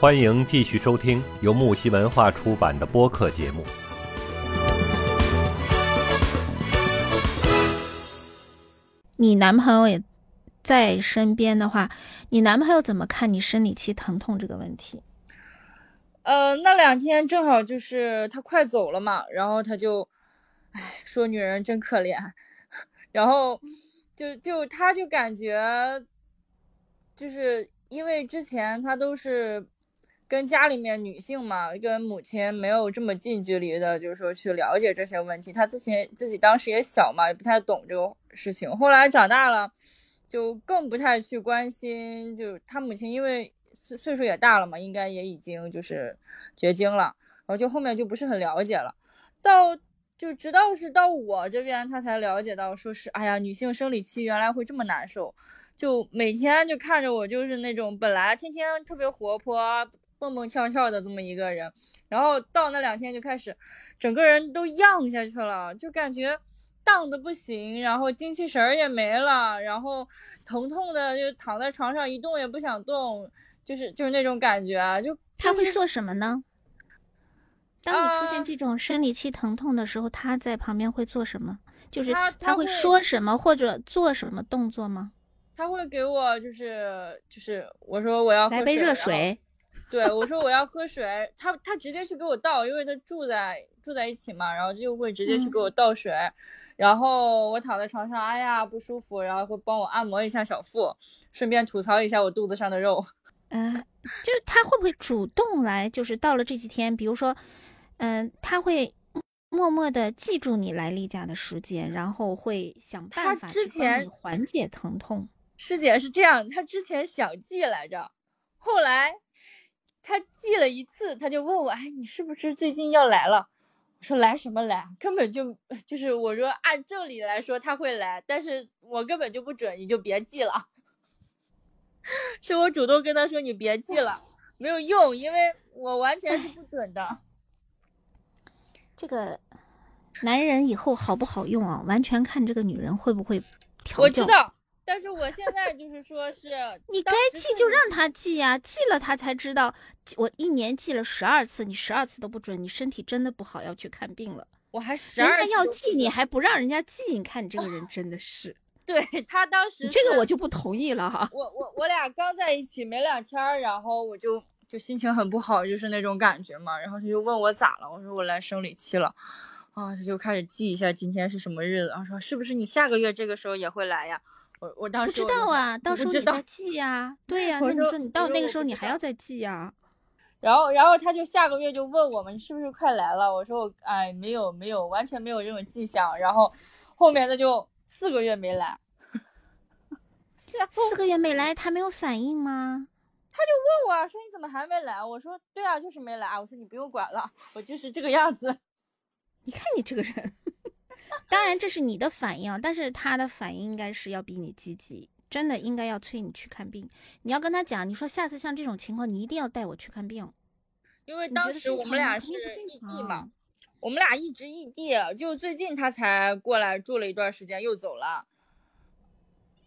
欢迎继续收听由木西文化出版的播客节目。你男朋友也在身边的话，你男朋友怎么看你生理期疼痛这个问题？呃，那两天正好就是他快走了嘛，然后他就，哎，说女人真可怜，然后就就他就感觉，就是因为之前他都是。跟家里面女性嘛，跟母亲没有这么近距离的，就是说去了解这些问题。他之前自己当时也小嘛，也不太懂这个事情。后来长大了，就更不太去关心。就他母亲因为岁岁数也大了嘛，应该也已经就是绝经了，然后就后面就不是很了解了。到就直到是到我这边，他才了解到，说是哎呀，女性生理期原来会这么难受。就每天就看着我，就是那种本来天天特别活泼。蹦蹦跳跳的这么一个人，然后到那两天就开始，整个人都漾下去了，就感觉荡的不行，然后精气神儿也没了，然后疼痛的就躺在床上一动也不想动，就是就是那种感觉啊。就他会做什么呢？当你出现这种生理期疼痛的时候，他在旁边会做什么？就是他会说什么或者做什么动作吗？他会给我就是就是我说我要来杯热水。对我说我要喝水，他他直接去给我倒，因为他住在住在一起嘛，然后就会直接去给我倒水，然后我躺在床上，哎呀不舒服，然后会帮我按摩一下小腹，顺便吐槽一下我肚子上的肉。嗯，就是他会不会主动来？就是到了这几天，比如说，嗯，他会默默的记住你来例假的时间，然后会想办法之前缓解疼痛。师姐是这样，他之前想记来着，后来。他记了一次，他就问我：“哎，你是不是最近要来了？”我说：“来什么来？根本就 就是我说按正理来说他会来，但是我根本就不准，你就别记了。是我主动跟他说你别记了，没有用，因为我完全是不准的。这个男人以后好不好用啊？完全看这个女人会不会调教。我知道。”但是我现在就是说，是 你该记就让他记呀，记了他才知道。我一年记了十二次，你十二次都不准，你身体真的不好，要去看病了。我还十二，人家要记你还不让人家记，你看你这个人 真的是。对他当时这个我就不同意了哈。我我我俩刚在一起没两天，然后我就就心情很不好，就是那种感觉嘛。然后他就问我咋了，我说我来生理期了，啊，他就开始记一下今天是什么日子，然后说是不是你下个月这个时候也会来呀？我我当时不知道啊，到 时候你再记呀，对呀，那你说你到那个时候你还要再记呀，然后然后他就下个月就问我们是不是快来了，我说我哎没有没有完全没有这种迹象，然后后面他就四个月没来，四个月没来他没有反应吗？他就问我说你怎么还没来？我说对啊就是没来，我说你不用管了，我就是这个样子，你看你这个人。当然这是你的反应，但是他的反应应该是要比你积极，真的应该要催你去看病。你要跟他讲，你说下次像这种情况，你一定要带我去看病。因为当时我们俩是异地嘛，我们俩一直异地，就最近他才过来住了一段时间，又走了。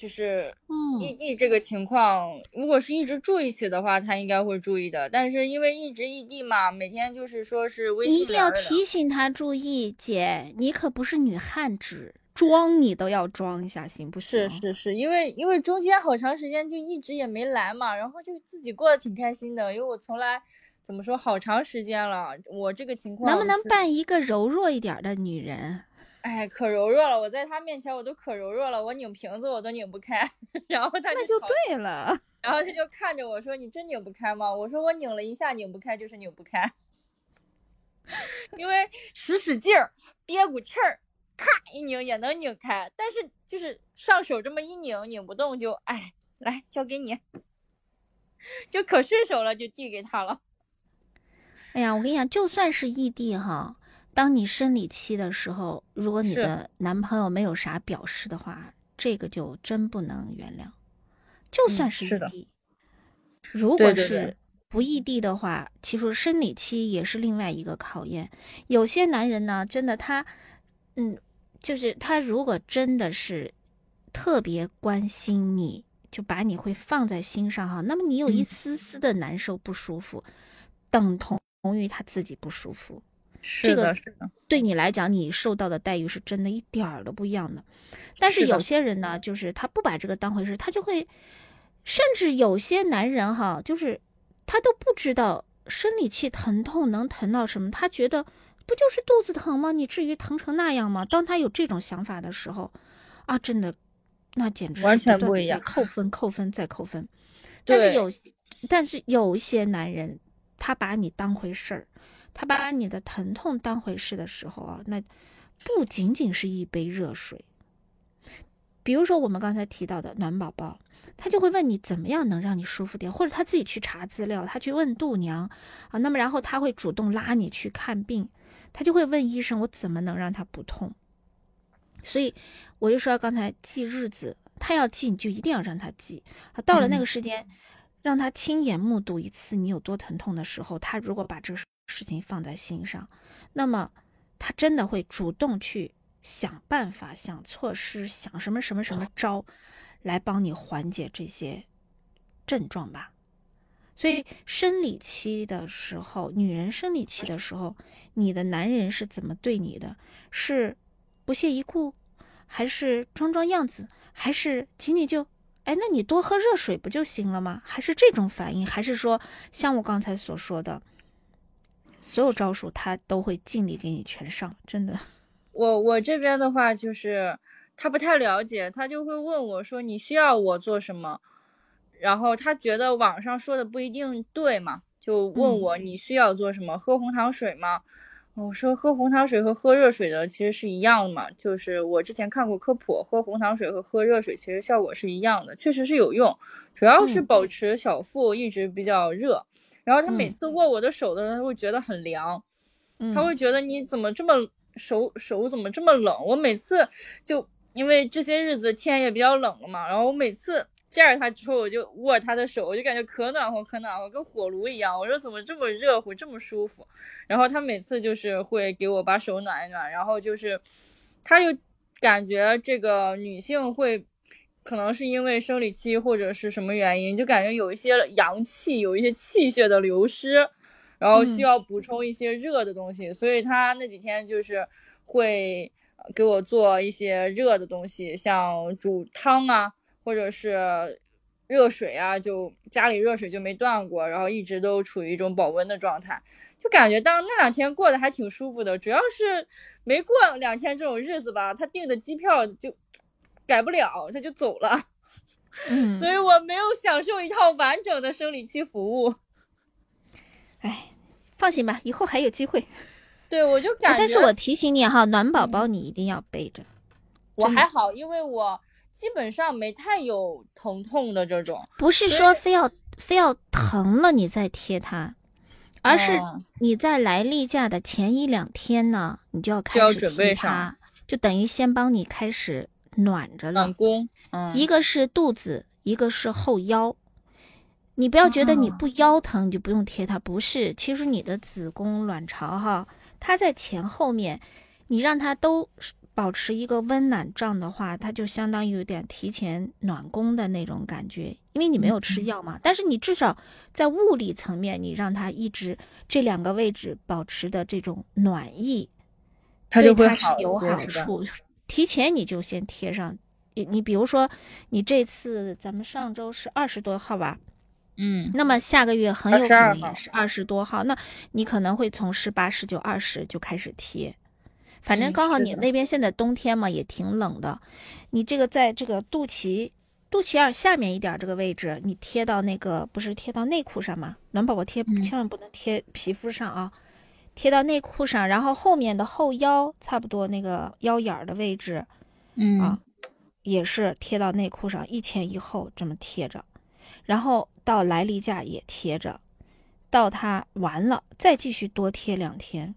就是异地这个情况，如果是一直住一起的话，他应该会注意的。但是因为一直异地嘛，每天就是说是微信。你一定要提醒他注意，姐，你可不是女汉子，装你都要装一下，行不行？是是是，因为因为中间好长时间就一直也没来嘛，然后就自己过得挺开心的。因为我从来怎么说，好长时间了，我这个情况能不能扮一个柔弱一点的女人？哎，可柔弱了！我在他面前我都可柔弱了，我拧瓶子我都拧不开，然后他那就对了，然后他就看着我说：“你真拧不开吗？”我说：“我拧了一下，拧不开就是拧不开，因为使使劲儿，憋股气儿，咔一拧也能拧开，但是就是上手这么一拧，拧不动就哎，来交给你，就可顺手了，就递给他了。哎呀，我跟你讲，就算是异地哈。当你生理期的时候，如果你的男朋友没有啥表示的话，这个就真不能原谅。就算是异地，如果是不异地的话，其实生理期也是另外一个考验。有些男人呢，真的他，嗯，就是他如果真的是特别关心你，就把你会放在心上哈。那么你有一丝丝的难受不舒服，等同于他自己不舒服。是的，是的，对你来讲，你受到的待遇是真的一点儿都不一样的。但是有些人呢，就是他不把这个当回事，他就会，甚至有些男人哈，就是他都不知道生理期疼痛能疼到什么，他觉得不就是肚子疼吗？你至于疼成那样吗？当他有这种想法的时候，啊，真的，那简直完全不一样，扣 分，扣分，再扣分。但是有，但是有一些男人，他把你当回事儿。他把你的疼痛当回事的时候啊，那不仅仅是一杯热水。比如说我们刚才提到的暖宝宝，他就会问你怎么样能让你舒服点，或者他自己去查资料，他去问度娘啊，那么然后他会主动拉你去看病，他就会问医生我怎么能让他不痛。所以我就说刚才记日子，他要记你就一定要让他记啊，到了那个时间，让他亲眼目睹一次你有多疼痛的时候，他如果把这个。事情放在心上，那么他真的会主动去想办法、想措施、想什么什么什么招，来帮你缓解这些症状吧。所以生理期的时候，女人生理期的时候，你的男人是怎么对你的？是不屑一顾，还是装装样子，还是请你就哎，那你多喝热水不就行了吗？还是这种反应？还是说像我刚才所说的？所有招数他都会尽力给你全上，真的。我我这边的话就是他不太了解，他就会问我说：“你需要我做什么？”然后他觉得网上说的不一定对嘛，就问我你需要做什么？喝红糖水吗？我说喝红糖水和喝热水的其实是一样的嘛，就是我之前看过科普，喝红糖水和喝热水其实效果是一样的，确实是有用，主要是保持小腹一直比较热。然后他每次握我的手的时候，他会觉得很凉，他会觉得你怎么这么手手怎么这么冷？我每次就因为这些日子天也比较冷了嘛，然后我每次见着他之后，我就握他的手，我就感觉可暖和可暖和，跟火炉一样。我说怎么这么热乎，这么舒服？然后他每次就是会给我把手暖一暖，然后就是他就感觉这个女性会。可能是因为生理期或者是什么原因，就感觉有一些阳气，有一些气血的流失，然后需要补充一些热的东西，所以他那几天就是会给我做一些热的东西，像煮汤啊，或者是热水啊，就家里热水就没断过，然后一直都处于一种保温的状态，就感觉当那两天过得还挺舒服的，主要是没过两天这种日子吧，他订的机票就。改不了，他就走了，嗯，所以我没有享受一套完整的生理期服务。哎，放心吧，以后还有机会。对，我就感觉，但是我提醒你哈，暖宝宝你一定要背着。我还好，因为我基本上没太有疼痛的这种。不是说非要非要疼了你再贴它，而是你在来例假的前一两天呢，你就要开始准备它，就等于先帮你开始。暖着了，暖宫，嗯，一个是肚子，一个是后腰。你不要觉得你不腰疼你就不用贴它，不是。其实你的子宫、卵巢哈，它在前后面，你让它都保持一个温暖状的话，它就相当于有点提前暖宫的那种感觉。因为你没有吃药嘛，但是你至少在物理层面，你让它一直这两个位置保持的这种暖意，它就会有好处。提前你就先贴上，你你比如说，你这次咱们上周是二十多号吧，嗯，那么下个月很有可能也是二十多号，那你可能会从十八、十九、二十就开始贴，反正刚好你那边现在冬天嘛，也挺冷的，你这个在这个肚脐肚脐眼下面一点这个位置，你贴到那个不是贴到内裤上吗？暖宝宝贴千万不能贴皮肤上啊。贴到内裤上，然后后面的后腰差不多那个腰眼儿的位置，嗯啊，也是贴到内裤上，一前一后这么贴着，然后到来例假也贴着，到它完了再继续多贴两天，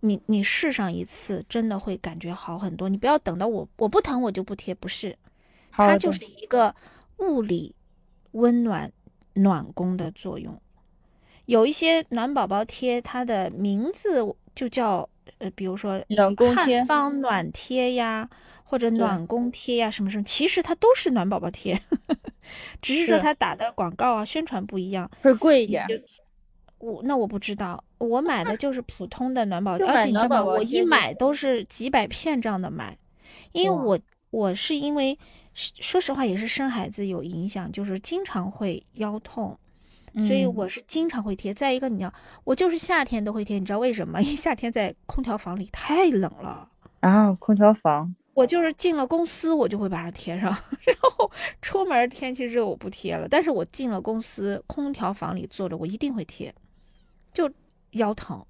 你你试上一次，真的会感觉好很多。你不要等到我我不疼我就不贴，不是，它就是一个物理温暖暖宫的作用。有一些暖宝宝贴，它的名字就叫呃，比如说汉方暖贴呀，或者暖宫贴呀，什么什么，其实它都是暖宝宝贴。只是说它打的广告啊、宣传不一样，会贵一点。我那我不知道，我买的就是普通的暖宝就贴，而且你知道吗？我一买都是几百片这样的买，因为我我是因为说实话也是生孩子有影响，就是经常会腰痛。所以嗯我是经常会贴。再一个，你要我就是夏天都会贴，你知道为什么吗？因为夏天在空调房里太冷了。啊，空调房，我就是进了公司，我就会把它贴上，然后出门天气热我不贴了。但是我进了公司，空调房里坐着，我一定会贴，就腰疼。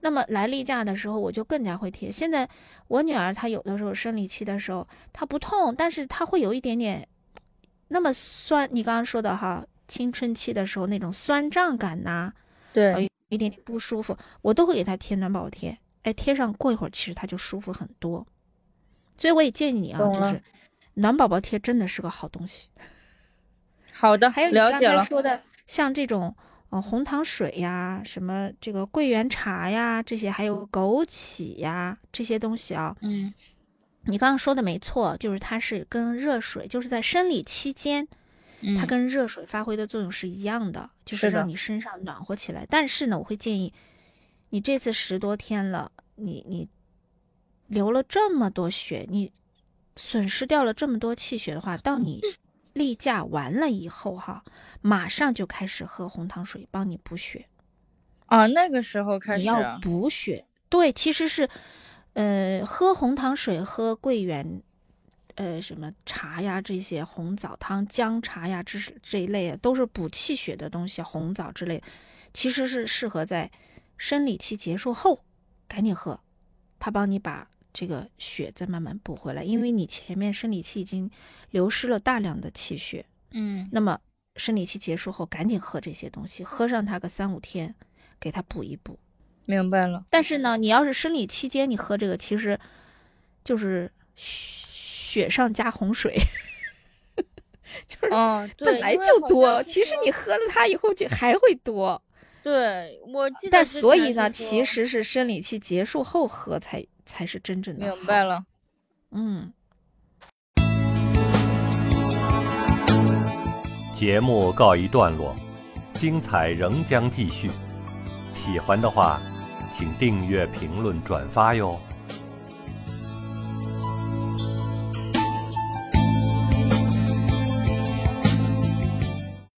那么来例假的时候，我就更加会贴。现在我女儿她有的时候生理期的时候，她不痛，但是她会有一点点那么酸。你刚刚说的哈，青春期的时候那种酸胀感呐、对有一点点不舒服，我都会给他贴暖宝贴。哎，贴上过一会儿，其实他就舒服很多。所以我也建议你啊，就是暖宝宝贴真的是个好东西。好的，还有你刚了解了。才说的，像这种呃红糖水呀，什么这个桂圆茶呀，这些还有枸杞呀这些东西啊，嗯你刚刚说的没错，就是它是跟热水，就是在生理期间，嗯，它跟热水发挥的作用是一样的，就是让你身上暖和起来。但是呢，我会建议你这次十多天了，你你流了这么多血，你损失掉了这么多气血的话，到你例假完了以后哈，马上就开始喝红糖水帮你补血。啊，那个时候开始你要补血。对，其实是，呃，喝红糖水、喝桂圆，呃，什么茶呀，这些红枣汤、姜茶呀，这是这一类的，都是补气血的东西。红枣之类，其实是适合在生理期结束后赶紧喝，它帮你把这个血再慢慢补回来，因为你前面生理期已经流失了大量的气血。嗯那么生理期结束后，赶紧喝这些东西，喝上它个三五天，给它补一补。明白了。但是呢，你要是生理期间你喝这个，其实就是雪上加洪水，就是本来就多。其实你喝了它以后就还会多，对我记得但所以呢，其实是生理期结束后喝才才是真正的明白。了。嗯，节目告一段落，精彩仍将继续。喜欢的话，请订阅、评论、转发哟。